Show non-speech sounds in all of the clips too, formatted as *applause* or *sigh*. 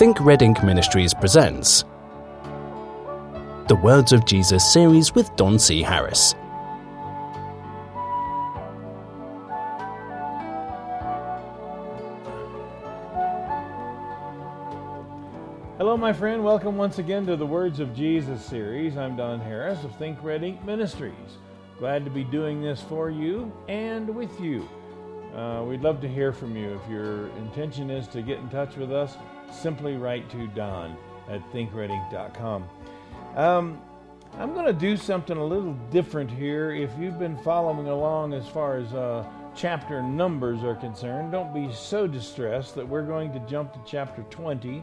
Think Red Ink Ministries presents the Words of Jesus series with Don C. Harris. Hello, my friend. Welcome once again to the Words of Jesus series. I'm Don Harris of Think Red Ink Ministries. Glad to be doing this for you and with you. Uh, we'd love to hear from you. If your intention is to get in touch with us, simply write to Don at thinkredink.com. Um, I'm going to do something a little different here. If you've been following along as far as uh, chapter numbers are concerned, don't be so distressed that we're going to jump to chapter 20.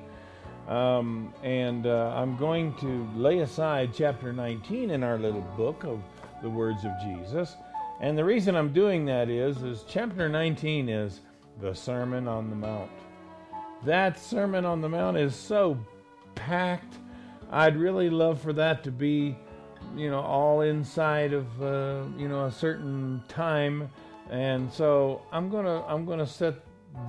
Um, and uh, I'm going to lay aside chapter 19 in our little book of the words of Jesus. And the reason I'm doing that is, is chapter 19 is the Sermon on the Mount. That Sermon on the Mount is so packed. I'd really love for that to be, you know, all inside of, uh, you know, a certain time. And so I'm gonna I'm gonna set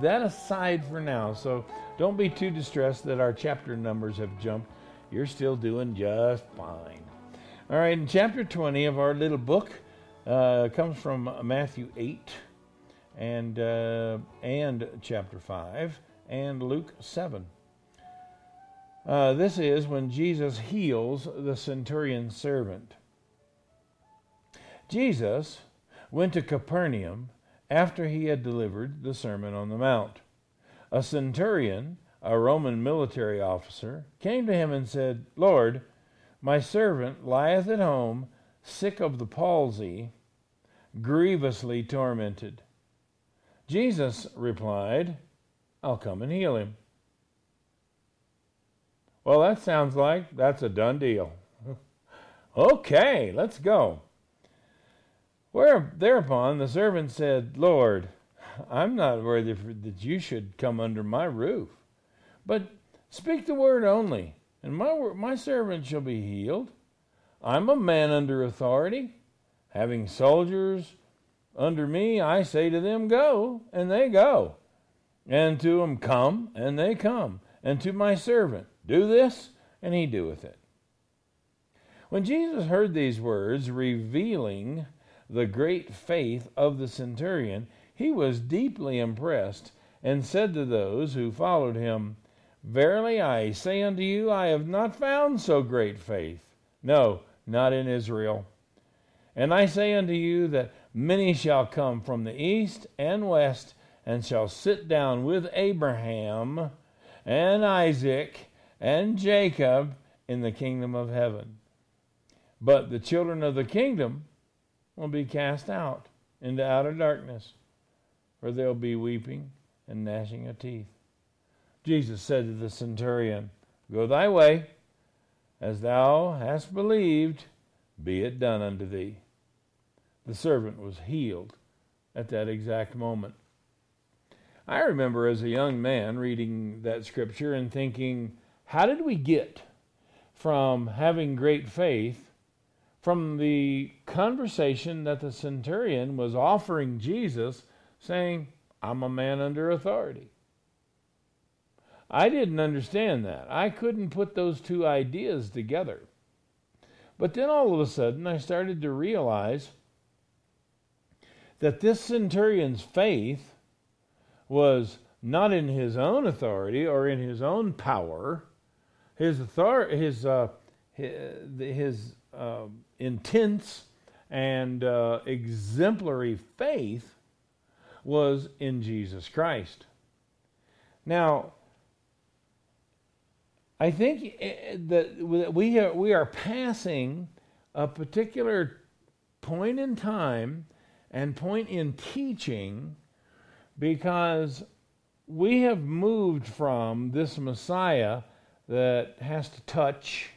that aside for now. So don't be too distressed that our chapter numbers have jumped. You're still doing just fine. All right, in chapter 20 of our little book uh, comes from Matthew 8 and uh, and chapter 5 and Luke 7. Uh, this is when Jesus heals the centurion's servant. Jesus went to Capernaum after he had delivered the Sermon on the Mount. A centurion, a Roman military officer, came to him and said, Lord, my servant lieth at home, sick of the palsy, grievously tormented. Jesus replied, I'll come and heal him. Well, that sounds like that's a done deal. *laughs* okay, let's go. Where, thereupon the servant said, Lord, I'm not worthy that you should come under my roof, but speak the word only, and my, my servant shall be healed. I'm a man under authority, having soldiers under me. I say to them, Go, and they go, and to them, Come, and they come, and to my servant, Do this, and he doeth it. When Jesus heard these words, revealing the great faith of the centurion, he was deeply impressed and said to those who followed him, Verily I say unto you, I have not found so great faith. No, not in Israel. And I say unto you that many shall come from the east and west and shall sit down with Abraham and Isaac and Jacob in the kingdom of heaven. But the children of the kingdom will be cast out into outer darkness, where they'll be weeping and gnashing of teeth. Jesus said to the centurion, Go thy way, as thou hast believed, be it done unto thee. The servant was healed at that exact moment. I remember as a young man reading that scripture and thinking, how did we get from having great faith from the conversation that the centurion was offering Jesus, saying, I'm a man under authority. I didn't understand that. I couldn't put those two ideas together. But then all of a sudden, I started to realize that this centurion's faith was not in his own authority or in his own power. His authority, his, uh, his, uh, intense and uh, exemplary faith was in Jesus Christ. Now, I think eh, that we are, we are passing a particular point in time and point in teaching because we have moved from this Messiah that has to touch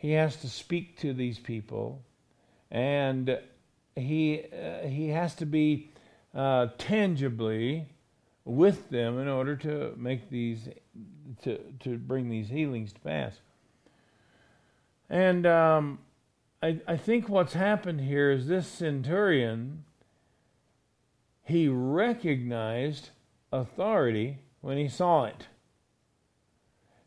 he has to speak to these people, and he uh, he has to be uh, tangibly with them in order to make these to to bring these healings to pass. And um, I I think what's happened here is this centurion he recognized authority when he saw it.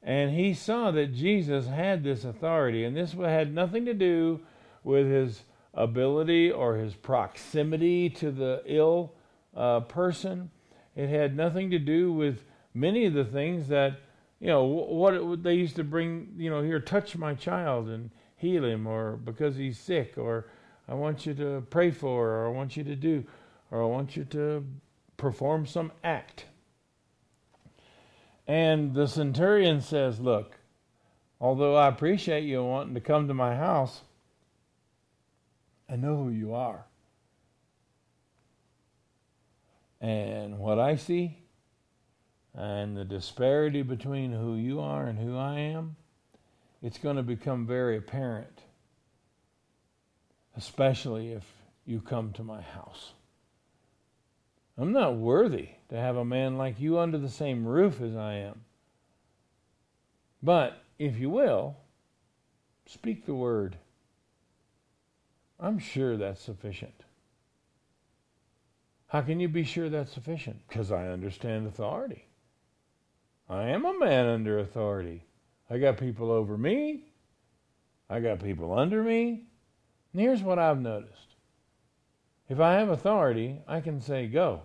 And he saw that Jesus had this authority, and this had nothing to do with his ability or his proximity to the ill uh, person. It had nothing to do with many of the things that, you know, what, what they used to bring, you know, here, touch my child and heal him, or because he's sick, or I want you to pray for, or I want you to do, or I want you to perform some act. And the centurion says, Look, although I appreciate you wanting to come to my house, I know who you are. And what I see and the disparity between who you are and who I am, it's going to become very apparent, especially if you come to my house. I'm not worthy to have a man like you under the same roof as I am. But, if you will, speak the word. I'm sure that's sufficient. How can you be sure that's sufficient? Because I understand authority. I am a man under authority. I got people over me, I got people under me. And here's what I've noticed if I have authority, I can say go,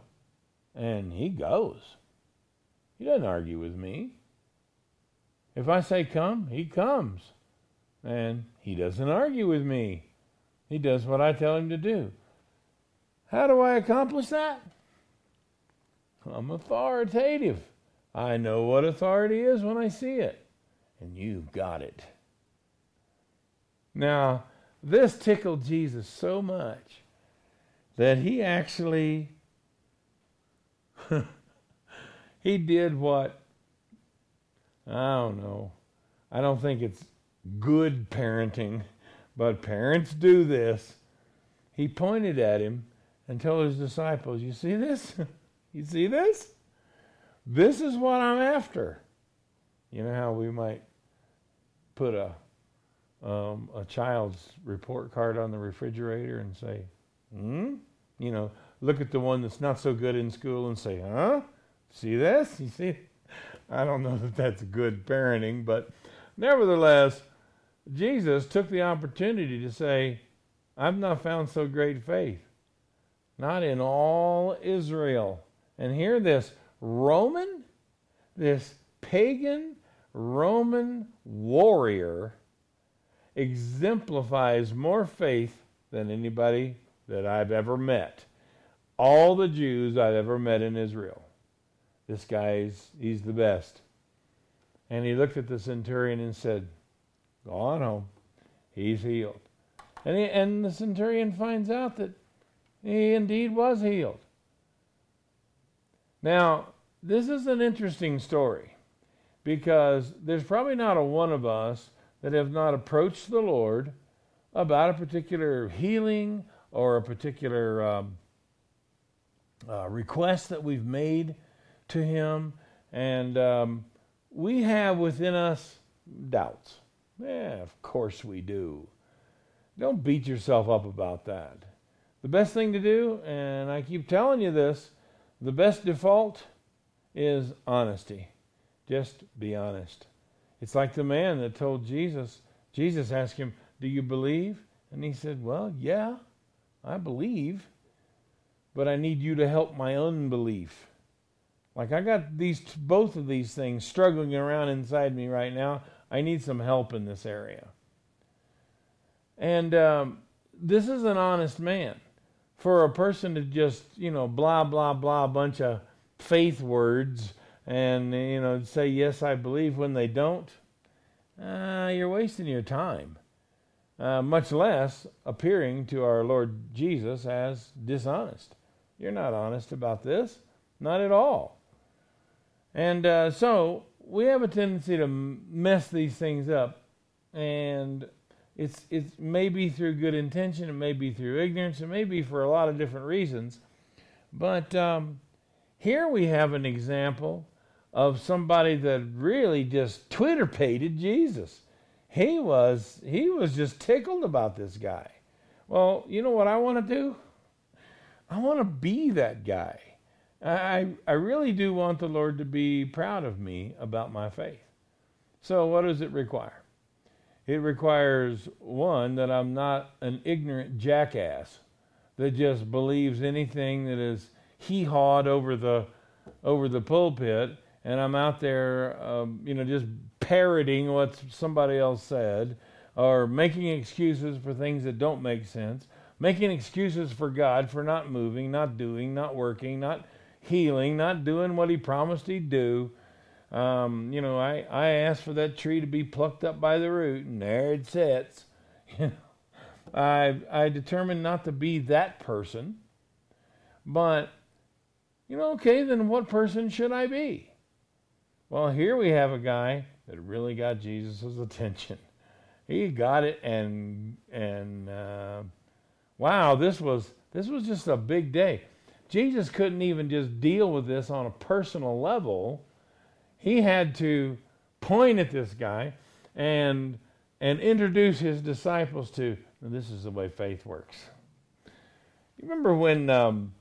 and he goes. He doesn't argue with me. If I say come, he comes. And he doesn't argue with me. He does what I tell him to do. How do I accomplish that? I'm authoritative. I know what authority is when I see it. And you've got it. Now, this tickled Jesus so much that he actually *laughs* he did what I don't know. I don't think it's good parenting, but parents do this. He pointed at him and told his disciples, You see this? *laughs* you see this? This is what I'm after. You know how we might put a um, a child's report card on the refrigerator and say, hmm? You know, look at the one that's not so good in school and say, huh? See this? *laughs* You see? I don't know that that's good parenting, but nevertheless, Jesus took the opportunity to say, I've not found so great faith. Not in all Israel. And hear this Roman, this pagan Roman warrior exemplifies more faith than anybody that I've ever met. All the Jews I've ever met in Israel. This guy's, he's the best. And he looked at the centurion and said, Go on home. He's healed. And, he, and the centurion finds out that he indeed was healed. Now, this is an interesting story because there's probably not a one of us that have not approached the Lord about a particular healing or a particular um, uh, request that we've made to Him. And um, we have within us doubts. Yeah, of course we do. Don't beat yourself up about that. The best thing to do, and I keep telling you this, the best default is honesty. Just be honest. It's like the man that told Jesus, Jesus asked him, Do you believe? And he said, Well, yeah, I believe, but I need you to help my unbelief. Like I got these both of these things struggling around inside me right now. I need some help in this area. And um, this is an honest man. For a person to just, you know, blah, blah, blah, a bunch of faith words and, you know, say, yes, I believe when they don't, uh, you're wasting your time. Uh, much less appearing to our Lord Jesus as dishonest. You're not honest about this, not at all. And uh, so we have a tendency to mess these things up, and it's it's maybe through good intention, it may be through ignorance, it may be for a lot of different reasons. But um, here we have an example of somebody that really just Twitter pated Jesus. He was he was just tickled about this guy. Well, you know what I want to do? I want to be that guy. I I really do want the Lord to be proud of me about my faith. So, what does it require? It requires, one, that I'm not an ignorant jackass that just believes anything that is hee hawed over the, over the pulpit, and I'm out there, um, you know, just parroting what somebody else said or making excuses for things that don't make sense, making excuses for God for not moving, not doing, not working, not healing, not doing what He promised He'd do. Um, you know, I, I asked for that tree to be plucked up by the root, and there it sits. You *laughs* know. I I determined not to be that person, but you know, okay, then what person should I be? Well, here we have a guy that really got Jesus' attention. He got it, and and uh, wow, this was this was just a big day. Jesus couldn't even just deal with this on a personal level. He had to point at this guy and and introduce his disciples to this is the way faith works. You remember when um,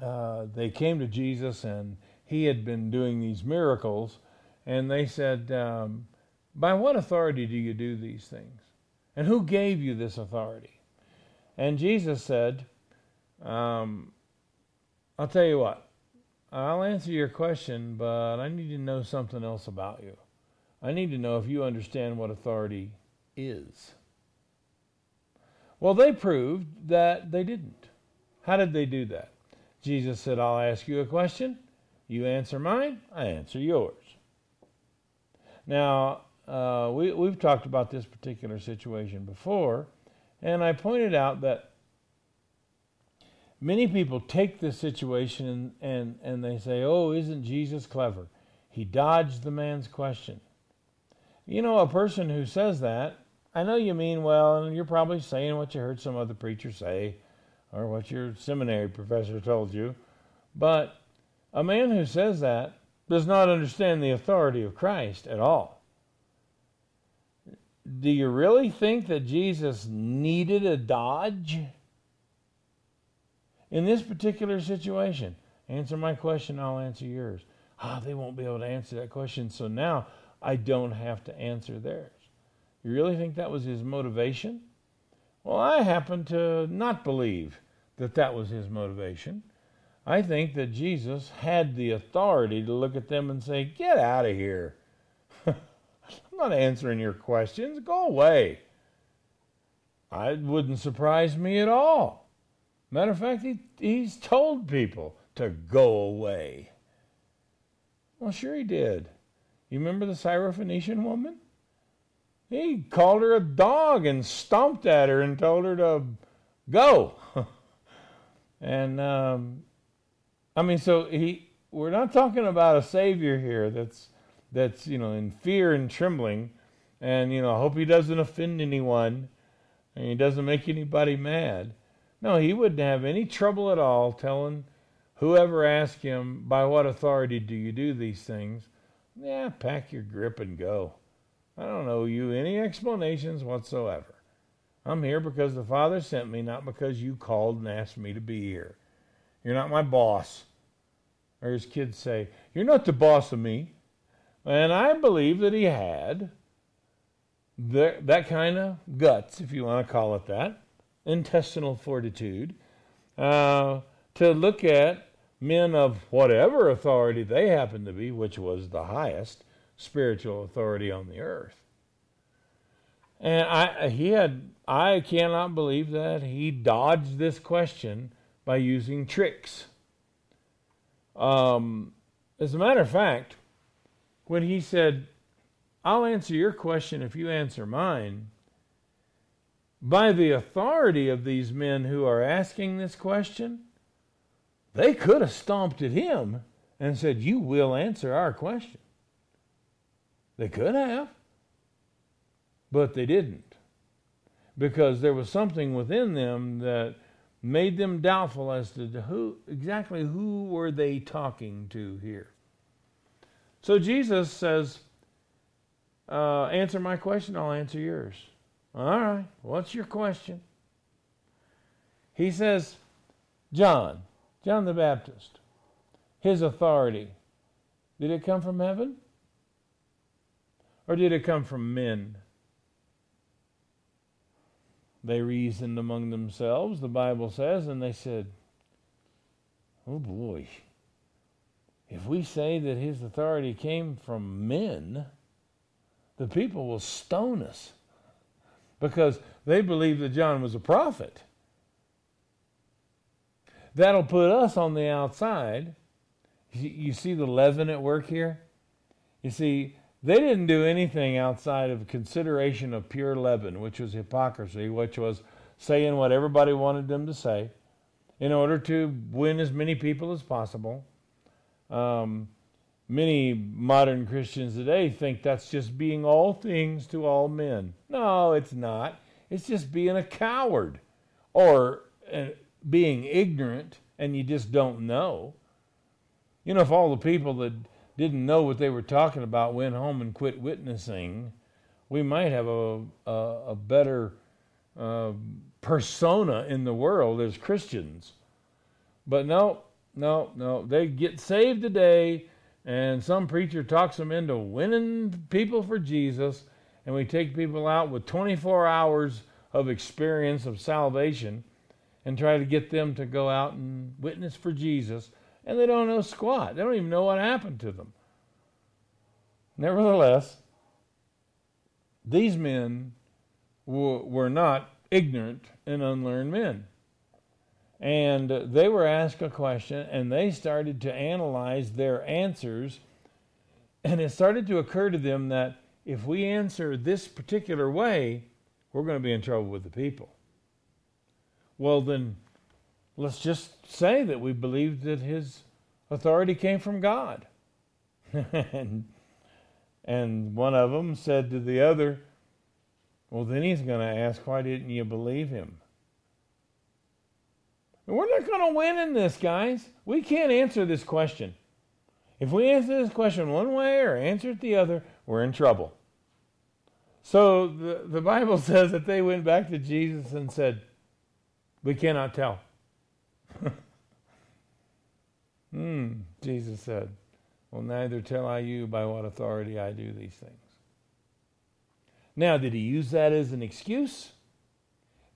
uh, they came to Jesus and he had been doing these miracles, and they said, um, By what authority do you do these things? And who gave you this authority? And Jesus said, um, I'll tell you what, I'll answer your question, but I need to know something else about you. I need to know if you understand what authority is. Well, they proved that they didn't. How did they do that? Jesus said, I'll ask you a question. You answer mine, I answer yours. Now, uh, we, we've talked about this particular situation before, and I pointed out that many people take this situation and, and, and they say, Oh, isn't Jesus clever? He dodged the man's question. You know, a person who says that I know you mean well, and you're probably saying what you heard some other preacher say or what your seminary professor told you. But a man who says that does not understand the authority of Christ at all. Do you really think that Jesus needed a dodge? In this particular situation, answer my question, I'll answer yours. Ah, they won't be able to answer that question, so now I don't have to answer theirs. You really think that was his motivation? Well, I happen to not believe that that was his motivation. I think that Jesus had the authority to look at them and say, Get out of here. *laughs* I'm not answering your questions. Go away. It wouldn't surprise me at all. Matter of fact, he, he's told people to go away. Well, sure he did. You remember the Syrophoenician woman? He called her a dog and stomped at her and told her to go. *laughs* and um, I mean, so he we're not talking about a savior here that's that's you know in fear and trembling, and you know I hope he doesn't offend anyone, and he doesn't make anybody mad. No, he wouldn't have any trouble at all telling whoever asked him by what authority do you do these things. Yeah, pack your grip and go. I don't owe you any explanations whatsoever. I'm here because the Father sent me, not because you called and asked me to be here. You're not my boss. Or his kids say, You're not the boss of me. And I believe that he had the, that kind of guts, if you want to call it that, intestinal fortitude, uh, to look at men of whatever authority they happened to be, which was the highest, spiritual authority on the earth. And I he had I cannot believe that he dodged this question by using tricks. Um, as a matter of fact, when he said, I'll answer your question if you answer mine, by the authority of these men who are asking this question, they could have stomped at him and said, You will answer our question. They could have, but they didn't. Because there was something within them that made them doubtful as to who exactly who were they talking to here. So Jesus says, uh, "Answer my question, I'll answer yours." All right, what's your question? He says, John, John the Baptist, his authority, did it come from heaven Or did it come from men? They reasoned among themselves, the Bible says, and they said, Oh boy, if we say that his authority came from men, the people will stone us because they believe that John was a prophet. That'll put us on the outside. You see the leaven at work here? You see, they didn't do anything outside of consideration of pure leaven, which was hypocrisy, which was saying what everybody wanted them to say in order to win as many people as possible. Um, many modern Christians today think that's just being all things to all men. No, it's not. It's just being a coward or uh, being ignorant and you just don't know. You know, if all the people that didn't know what they were talking about went home and quit witnessing, we might have a, a, a better uh, persona in the world as Christians. But no, no, no. They get saved today, and some preacher talks them into winning people for Jesus, and we take people out with 24 hours of experience of salvation and try to get them to go out and witness for Jesus and they don't know squat. They don't even know what happened to them. Nevertheless, these men w- were not ignorant and unlearned men. And they were asked a question and they started to analyze their answers. And it started to occur to them that if we answer this particular way, we're going to be in trouble with the people. Well, then let's just say that we believe that his authority came from God. *laughs* and, and one of them said to the other, Well, then he's going to ask, Why didn't you believe him? And we're not going to win in this, guys. We can't answer this question. If we answer this question one way or answer it the other, we're in trouble. So the, the Bible *laughs* says that they went back to Jesus and said, We cannot tell. *laughs* Hmm, Jesus said, Well, neither tell I you by what authority I do these things. Now, did he use that as an excuse?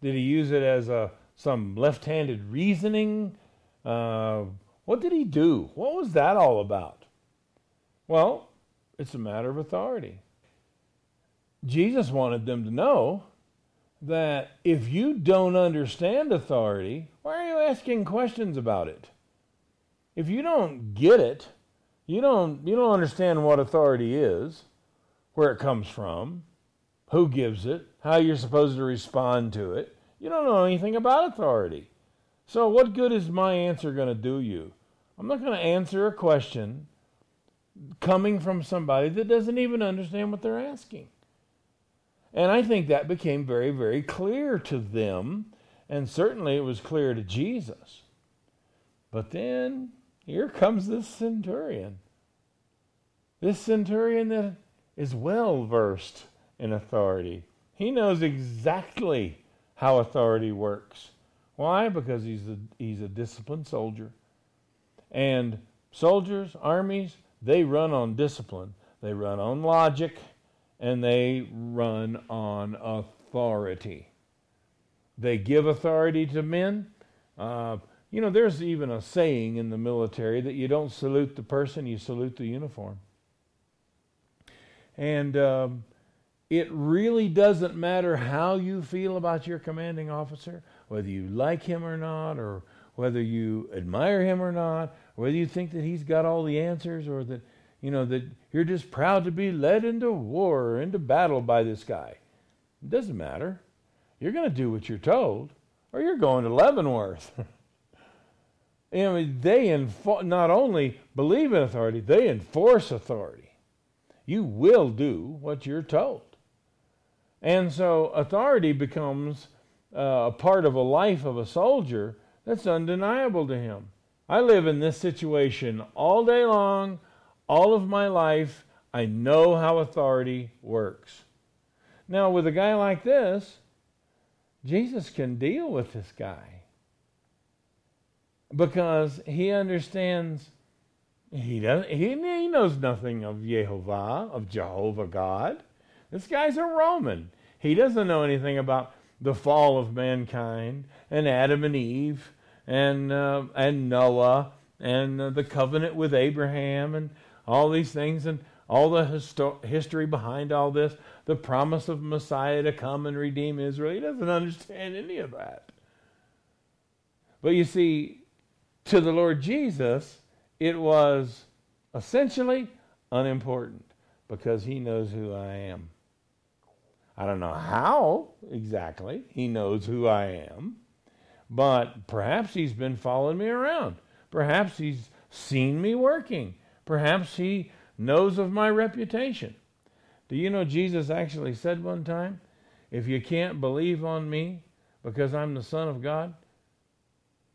Did he use it as a some left-handed reasoning? Uh, what did he do? What was that all about? Well, it's a matter of authority. Jesus wanted them to know that if you don't understand authority, why are you asking questions about it? If you don't get it, you don't you don't understand what authority is, where it comes from, who gives it, how you're supposed to respond to it. You don't know anything about authority. So what good is my answer going to do you? I'm not going to answer a question coming from somebody that doesn't even understand what they're asking. And I think that became very, very clear to them, and certainly it was clear to Jesus. But then here comes this centurion. This centurion that is well versed in authority. He knows exactly how authority works. Why? Because he's a, he's a disciplined soldier. And soldiers, armies, they run on discipline, they run on logic, and they run on authority. They give authority to men. Uh, you know, there's even a saying in the military that you don't salute the person, you salute the uniform. And um, it really doesn't matter how you feel about your commanding officer, whether you like him or not, or whether you admire him or not, whether you think that he's got all the answers, or that you know that you're just proud to be led into war or into battle by this guy. It doesn't matter. You're going to do what you're told, or you're going to Leavenworth. *laughs* I mean, they not only believe in authority, they enforce authority. You will do what you're told. And so authority becomes uh, a part of a life of a soldier that's undeniable to him. I live in this situation all day long, all of my life. I know how authority works. Now, with a guy like this, Jesus can deal with this guy because he understands He doesn't. He, he knows nothing of Jehovah, of Jehovah God. This guy's a Roman. He doesn't know anything about the fall of mankind and Adam and Eve and uh, and Noah and uh, the covenant with Abraham and all these things and all the histo- history behind all this, the promise of Messiah to come and redeem Israel. He doesn't understand any of that. But you see, to the Lord Jesus, it was essentially unimportant because he knows who I am. I don't know how exactly he knows who I am, but perhaps he's been following me around. Perhaps he's seen me working. Perhaps he knows of my reputation. Do you know Jesus actually said one time, if you can't believe on me because I'm the Son of God,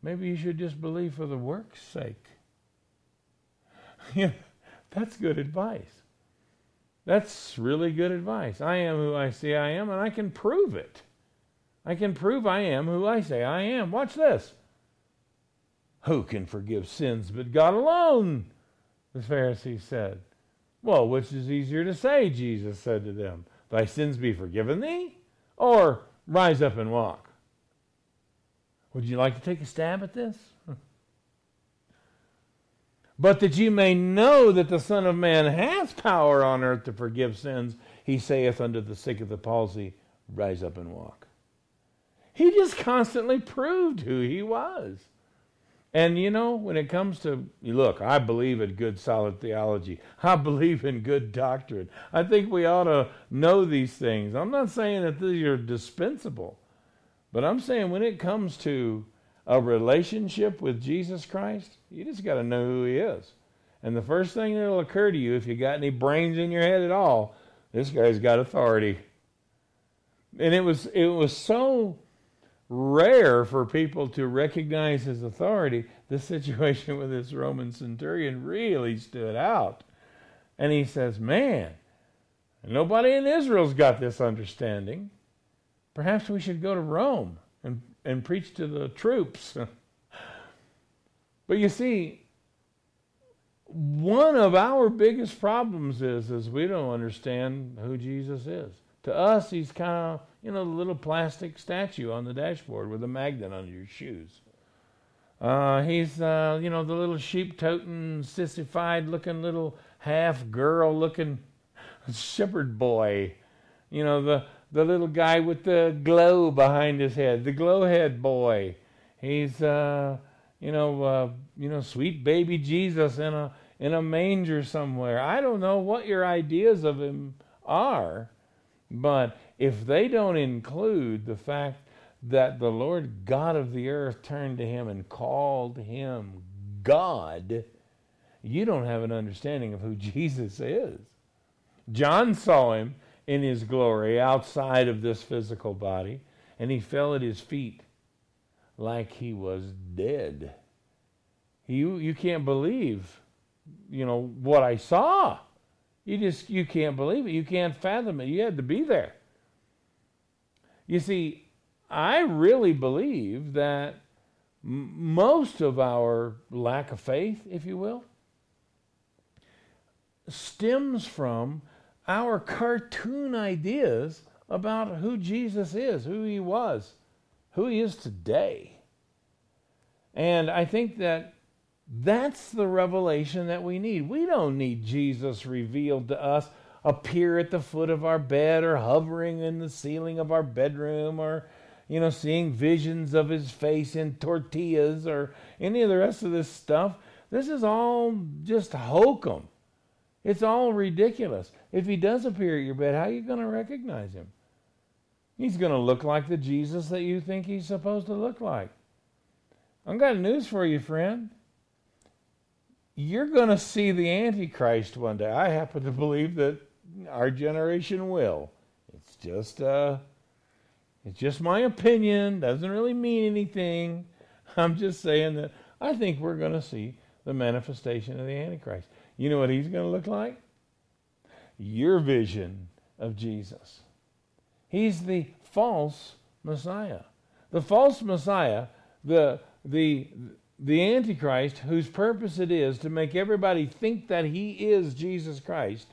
maybe you should just believe for the work's sake. *laughs* yeah, that's good advice. That's really good advice. I am who I say I am, and I can prove it. I can prove I am who I say I am. Watch this. Who can forgive sins but God alone? The Pharisees said. Well, which is easier to say? Jesus said to them. Thy sins be forgiven thee? Or rise up and walk? Would you like to take a stab at this? *laughs* but that you may know that the Son of Man hath power on earth to forgive sins, he saith unto the sick of the palsy, Rise up and walk. He just constantly proved who he was. And you know, when it comes to, look, I believe in good solid theology. *laughs* I believe in good doctrine. I think we ought to know these things. I'm not saying that these are dispensable, but I'm saying when it comes to a relationship with Jesus Christ, you just got to know who He is. And the first thing that'll occur to you, if you got any brains in your head at all, this guy's got authority. And it was it was so rare for people to recognize his authority. This situation with this Roman centurion really stood out. And he says, Man, nobody in Israel's got this understanding. Perhaps we should go to Rome and and preach to the troops. *laughs* but you see, one of our biggest problems is is we don't understand who Jesus is. To us, he's kind of you know the little plastic statue on the dashboard with a magnet under your shoes. Uh, he's uh, you know the little sheep-toting, sissified looking little half girl looking shepherd boy. You know the the little guy with the glow behind his head, the glowhead boy. He's uh, you know uh, you know sweet baby Jesus in a in a manger somewhere. I don't know what your ideas of him are, but if they don't include the fact that the Lord God of the earth turned to him and called him God, you don't have an understanding of who *laughs* Jesus is. John saw him in his glory outside of this physical body, and he fell at his feet like he was dead. You, you can't believe, you know, what I saw. You just you can't believe it. You can't fathom it. You had to be there. You see, I really believe that m- most of our lack of faith, if you will, stems from our cartoon ideas about who Jesus is, who he was, who he is today. And I think that that's the revelation that we need. We don't need Jesus revealed to us appear at the foot of our bed or hovering in the ceiling of our bedroom or you know seeing visions of his face in tortillas or any of the rest of this stuff. This is all just hokum. It's all ridiculous. If he does appear at your bed, how are you going to recognize him? He's going to look like the Jesus that you think he's supposed to look like. I've got news for you, friend. You're going to see the Antichrist one day. I happen to believe that our generation will. It's just uh, it's just my opinion. Doesn't really mean anything. *laughs* I'm just saying that I think we're going to see the manifestation of the Antichrist. You know what he's going to look like? Your vision of Jesus. He's the false Messiah. The false Messiah, the, the, the Antichrist, whose purpose it is to make everybody think that he is Jesus Christ,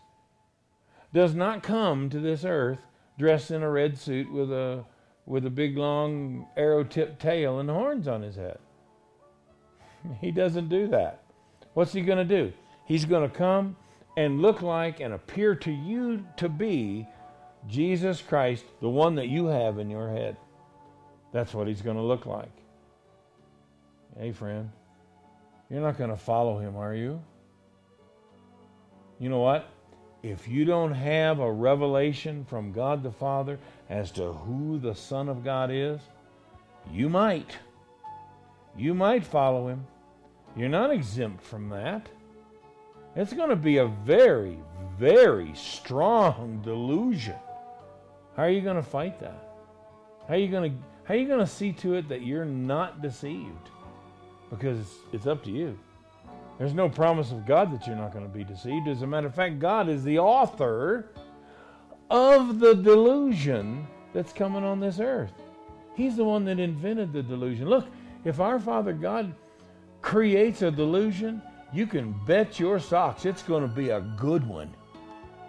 does not come to this earth dressed in a red suit with a with a big long arrow tipped tail and horns on his head. *laughs* He doesn't do that. What's he going to do? He's going to come and look like and appear to you to be Jesus Christ, the one that you have in your head. That's what he's going to look like. Hey, friend, you're not going to follow him, are you? You know what? If you don't have a revelation from God the Father as to who the Son of God is, you might. You might follow him. You're not exempt from that. It's going to be a very, very strong delusion. How are you going to fight that? How are you going to how are you going to see to it that you're not deceived? Because it's up to you. There's no promise of God that you're not going to be deceived. As a matter of fact, God is the author of the delusion that's coming on this earth. He's the one that invented the delusion. Look, if our Father God creates a delusion, you can bet your socks it's going to be a good one.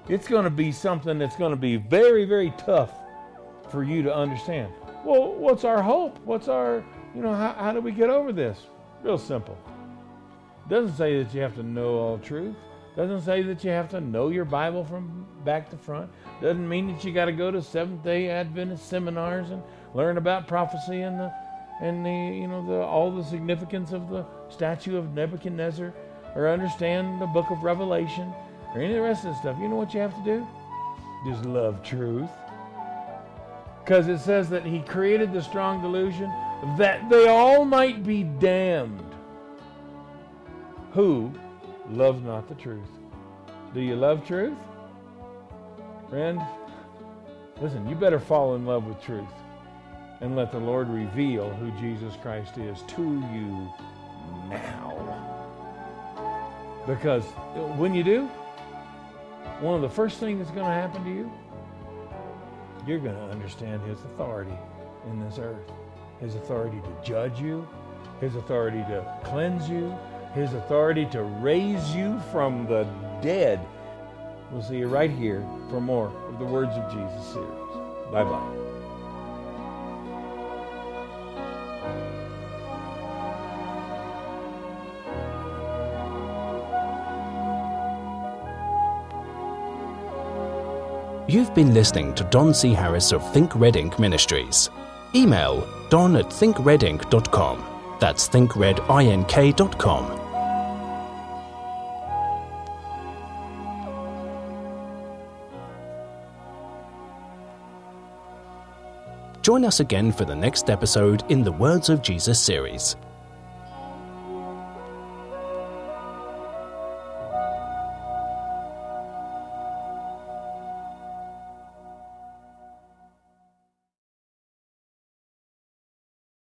It's going to be something that's going to be very, very tough for you to understand. Well, what's our hope? What's our, you know, how, how do we get over this? Real simple. Doesn't say that you have to know all truth. Doesn't say that you have to know your Bible from back to front. Doesn't mean that you got to go to Seventh Day Adventist seminars and learn about prophecy and the and the you know the all the significance of the statue of Nebuchadnezzar or understand the book of Revelation or any of the rest of the stuff. You know what you have to do? Just love truth. Because it says that he created the strong delusion that they all might be damned who love not the truth. Do you love truth? Friend, listen, you better fall in love with truth and let the Lord reveal who Jesus Christ is to you now. Because when you do, one of the first things that's going to happen to you you're going to understand His authority in this earth. His authority to judge you, His authority to cleanse you, His authority to raise you from the dead. We'll see you right here for more of the Words of Jesus series. Bye bye. You've been listening to Don C. Harris of Think Red Ink Ministries. Email don at thinkredink.com. That's thinkredink.com. Join us again for the next episode in the Words of Jesus series.